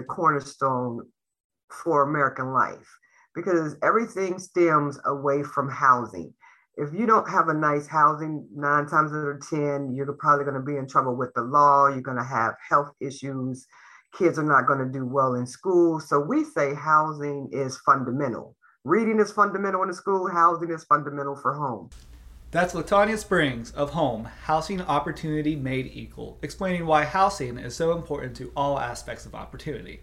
the cornerstone for American life because everything stems away from housing. If you don't have a nice housing, nine times out of 10, you're probably going to be in trouble with the law. You're going to have health issues. Kids are not going to do well in school. So we say housing is fundamental. Reading is fundamental in the school, housing is fundamental for home. That's Latanya Springs of Home, Housing Opportunity Made Equal, explaining why housing is so important to all aspects of opportunity.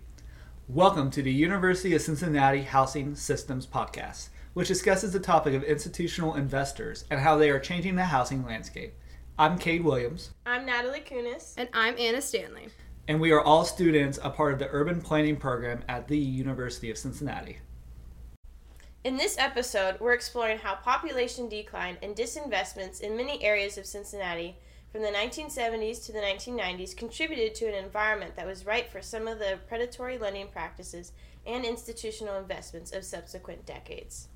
Welcome to the University of Cincinnati Housing Systems Podcast, which discusses the topic of institutional investors and how they are changing the housing landscape. I'm Cade Williams. I'm Natalie Kunis. And I'm Anna Stanley. And we are all students, a part of the urban planning program at the University of Cincinnati. In this episode, we're exploring how population decline and disinvestments in many areas of Cincinnati from the 1970s to the 1990s contributed to an environment that was ripe for some of the predatory lending practices and institutional investments of subsequent decades.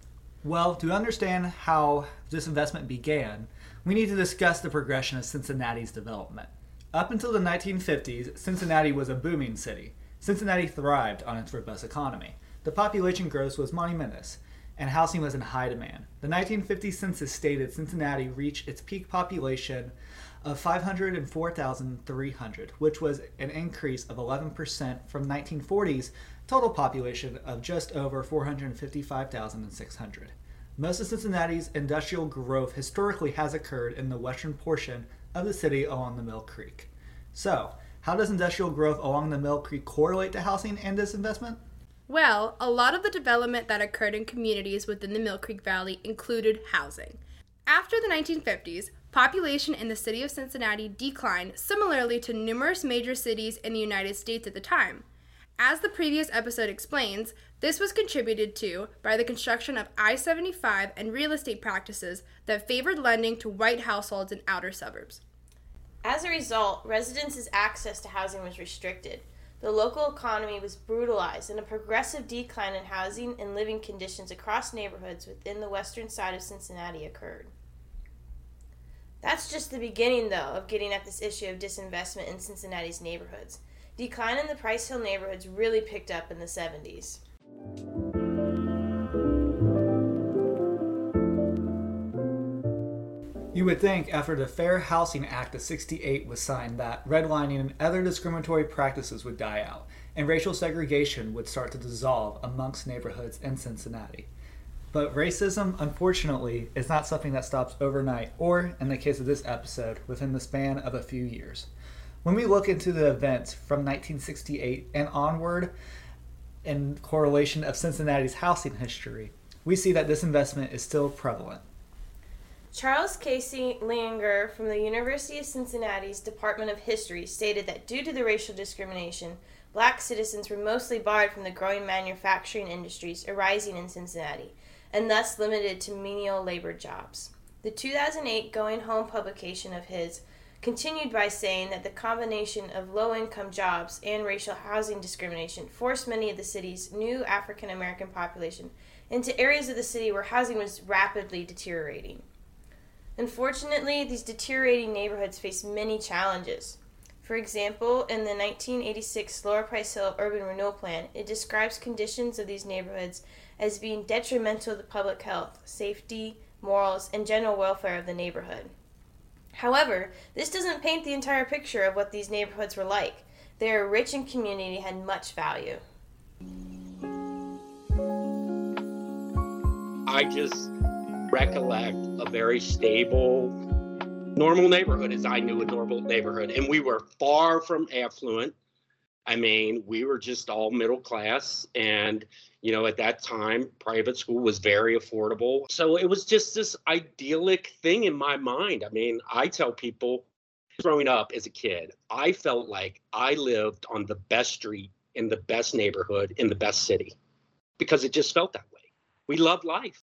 Well, to understand how this investment began, we need to discuss the progression of Cincinnati's development. Up until the 1950s, Cincinnati was a booming city. Cincinnati thrived on its robust economy. The population growth was monumentous, and housing was in high demand. The 1950 census stated Cincinnati reached its peak population of 504,300, which was an increase of 11% from 1940's total population of just over 455,600. Most of Cincinnati's industrial growth historically has occurred in the western portion of the city along the Mill Creek. So, how does industrial growth along the Mill Creek correlate to housing and disinvestment? Well, a lot of the development that occurred in communities within the Mill Creek Valley included housing. After the 1950s, Population in the city of Cincinnati declined similarly to numerous major cities in the United States at the time. As the previous episode explains, this was contributed to by the construction of I 75 and real estate practices that favored lending to white households in outer suburbs. As a result, residents' access to housing was restricted. The local economy was brutalized, and a progressive decline in housing and living conditions across neighborhoods within the western side of Cincinnati occurred. That's just the beginning, though, of getting at this issue of disinvestment in Cincinnati's neighborhoods. Decline in the Price Hill neighborhoods really picked up in the 70s. You would think after the Fair Housing Act of 68 was signed that redlining and other discriminatory practices would die out and racial segregation would start to dissolve amongst neighborhoods in Cincinnati. But racism, unfortunately, is not something that stops overnight, or, in the case of this episode, within the span of a few years. When we look into the events from 1968 and onward in correlation of Cincinnati's housing history, we see that this investment is still prevalent. Charles Casey Leininger from the University of Cincinnati's Department of History stated that due to the racial discrimination, black citizens were mostly barred from the growing manufacturing industries arising in Cincinnati and thus limited to menial labor jobs. The 2008 Going Home publication of his continued by saying that the combination of low income jobs and racial housing discrimination forced many of the city's new African American population into areas of the city where housing was rapidly deteriorating. Unfortunately, these deteriorating neighborhoods face many challenges. For example, in the 1986 Lower Price Hill Urban Renewal Plan, it describes conditions of these neighborhoods as being detrimental to the public health, safety, morals, and general welfare of the neighborhood. However, this doesn't paint the entire picture of what these neighborhoods were like. They are rich in community and had much value. I just recollect a very stable, normal neighborhood as I knew a normal neighborhood. And we were far from affluent. I mean, we were just all middle class. And you know, at that time, private school was very affordable. So it was just this idyllic thing in my mind. I mean, I tell people growing up as a kid, I felt like I lived on the best street in the best neighborhood in the best city because it just felt that way. We loved life.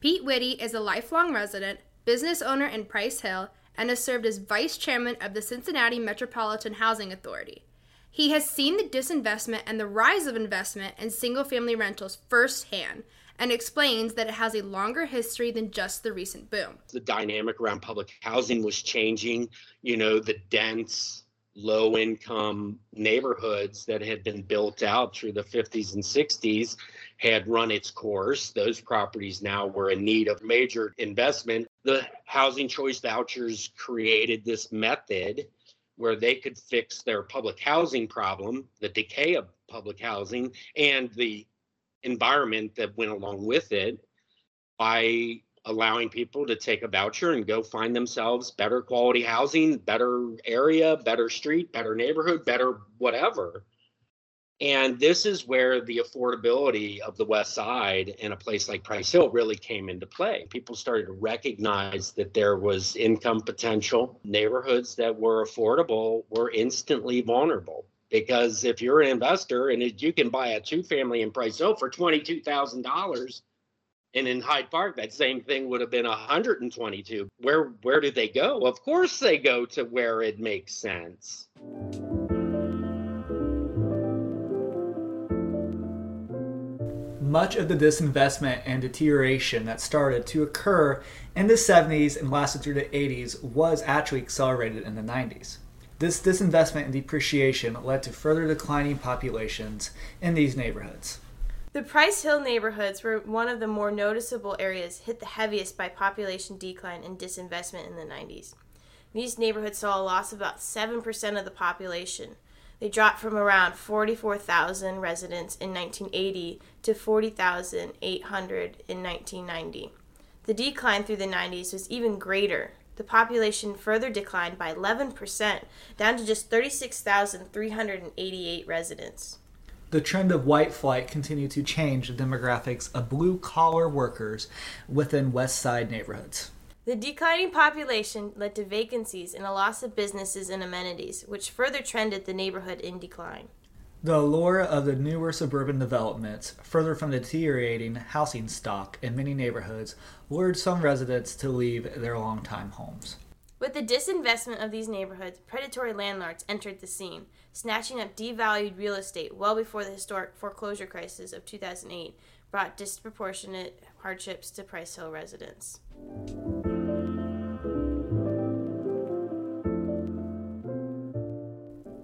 Pete Whitty is a lifelong resident, business owner in Price Hill, and has served as vice chairman of the Cincinnati Metropolitan Housing Authority. He has seen the disinvestment and the rise of investment in single family rentals firsthand and explains that it has a longer history than just the recent boom. The dynamic around public housing was changing. You know, the dense low income neighborhoods that had been built out through the 50s and 60s had run its course. Those properties now were in need of major investment. The housing choice vouchers created this method where they could fix their public housing problem, the decay of public housing, and the environment that went along with it by allowing people to take a voucher and go find themselves better quality housing, better area, better street, better neighborhood, better whatever. And this is where the affordability of the West Side in a place like Price Hill really came into play. People started to recognize that there was income potential. Neighborhoods that were affordable were instantly vulnerable. Because if you're an investor and you can buy a two family in Price Hill for $22,000, and in Hyde Park, that same thing would have been 122. Where where do they go? Of course they go to where it makes sense. Much of the disinvestment and deterioration that started to occur in the 70s and lasted through the 80s was actually accelerated in the 90s. This disinvestment and depreciation led to further declining populations in these neighborhoods. The Price Hill neighborhoods were one of the more noticeable areas hit the heaviest by population decline and disinvestment in the 90s. These neighborhoods saw a loss of about 7% of the population. They dropped from around 44,000 residents in 1980 to 40,800 in 1990. The decline through the 90s was even greater. The population further declined by 11%, down to just 36,388 residents. The trend of white flight continued to change the demographics of blue collar workers within West Side neighborhoods. The declining population led to vacancies and a loss of businesses and amenities, which further trended the neighborhood in decline. The allure of the newer suburban developments, further from the deteriorating housing stock in many neighborhoods, lured some residents to leave their longtime homes. With the disinvestment of these neighborhoods, predatory landlords entered the scene, snatching up devalued real estate well before the historic foreclosure crisis of 2008 brought disproportionate hardships to Price Hill residents.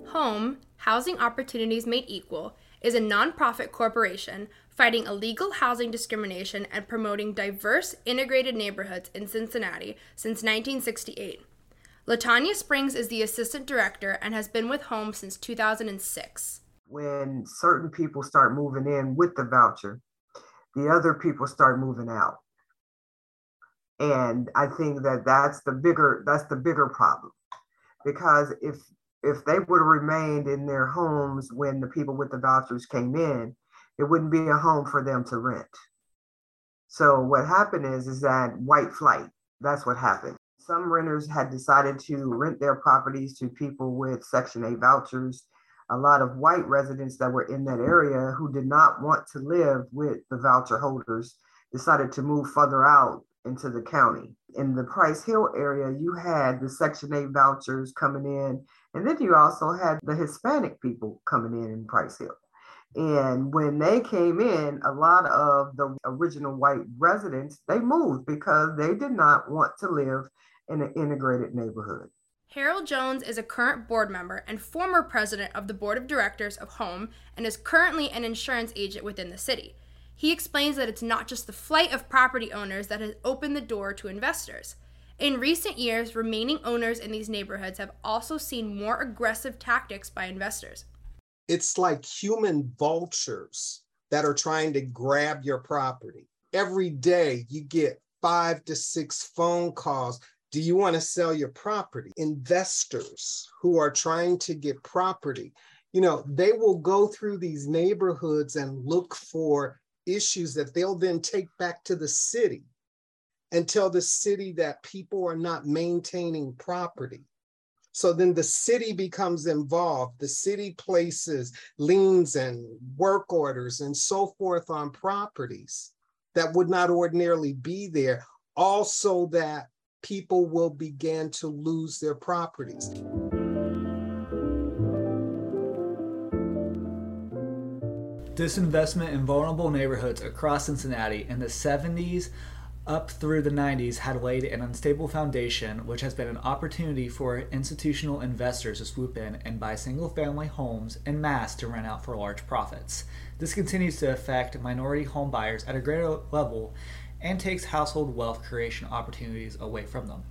Home, Housing Opportunities Made Equal, is a nonprofit corporation fighting illegal housing discrimination and promoting diverse, integrated neighborhoods in Cincinnati since 1968. Latanya Springs is the assistant director and has been with Home since 2006. When certain people start moving in with the voucher, the other people start moving out. And I think that that's the bigger that's the bigger problem because if if they would have remained in their homes when the people with the vouchers came in, it wouldn't be a home for them to rent. So what happened is is that white flight. That's what happened some renters had decided to rent their properties to people with Section 8 vouchers. A lot of white residents that were in that area who did not want to live with the voucher holders decided to move further out into the county. In the Price Hill area, you had the Section 8 vouchers coming in, and then you also had the Hispanic people coming in in Price Hill. And when they came in, a lot of the original white residents, they moved because they did not want to live in an integrated neighborhood. Harold Jones is a current board member and former president of the board of directors of Home and is currently an insurance agent within the city. He explains that it's not just the flight of property owners that has opened the door to investors. In recent years, remaining owners in these neighborhoods have also seen more aggressive tactics by investors. It's like human vultures that are trying to grab your property. Every day you get five to six phone calls do you want to sell your property? Investors who are trying to get property, you know, they will go through these neighborhoods and look for issues that they'll then take back to the city and tell the city that people are not maintaining property. So then the city becomes involved. The city places liens and work orders and so forth on properties that would not ordinarily be there, also that people will begin to lose their properties. Disinvestment in vulnerable neighborhoods across Cincinnati in the 70s up through the 90s had laid an unstable foundation, which has been an opportunity for institutional investors to swoop in and buy single family homes en masse to rent out for large profits. This continues to affect minority home buyers at a greater level and takes household wealth creation opportunities away from them.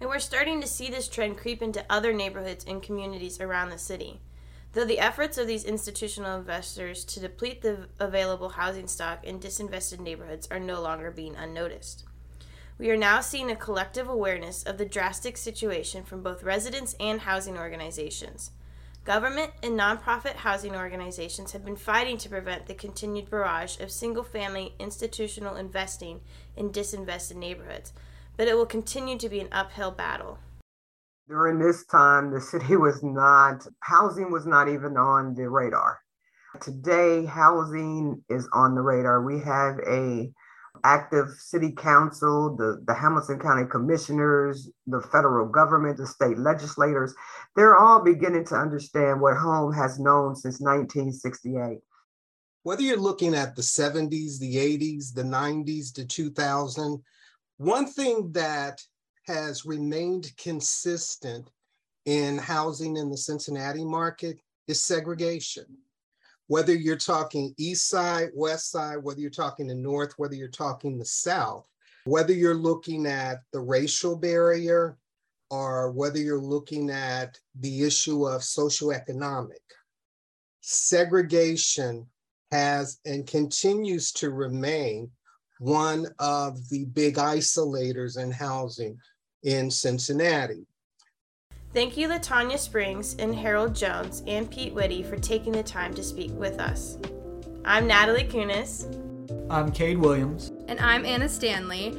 And we're starting to see this trend creep into other neighborhoods and communities around the city. Though the efforts of these institutional investors to deplete the available housing stock in disinvested neighborhoods are no longer being unnoticed. We are now seeing a collective awareness of the drastic situation from both residents and housing organizations. Government and nonprofit housing organizations have been fighting to prevent the continued barrage of single family institutional investing in disinvested neighborhoods, but it will continue to be an uphill battle. During this time, the city was not, housing was not even on the radar. Today, housing is on the radar. We have a active city council, the, the Hamilton County commissioners, the federal government, the state legislators. They're all beginning to understand what home has known since 1968. Whether you're looking at the 70s, the 80s, the 90s, the 2000, one thing that has remained consistent in housing in the Cincinnati market is segregation. Whether you're talking east side, west side, whether you're talking the north, whether you're talking the south, whether you're looking at the racial barrier or whether you're looking at the issue of socioeconomic, segregation has and continues to remain one of the big isolators in housing in Cincinnati. Thank you, Latanya Springs and Harold Jones and Pete Whitty for taking the time to speak with us. I'm Natalie Kunis. I'm Cade Williams. And I'm Anna Stanley.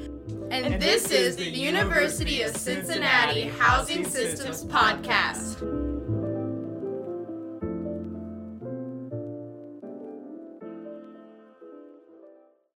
And, and this, this is the University of Cincinnati Housing Systems Podcast.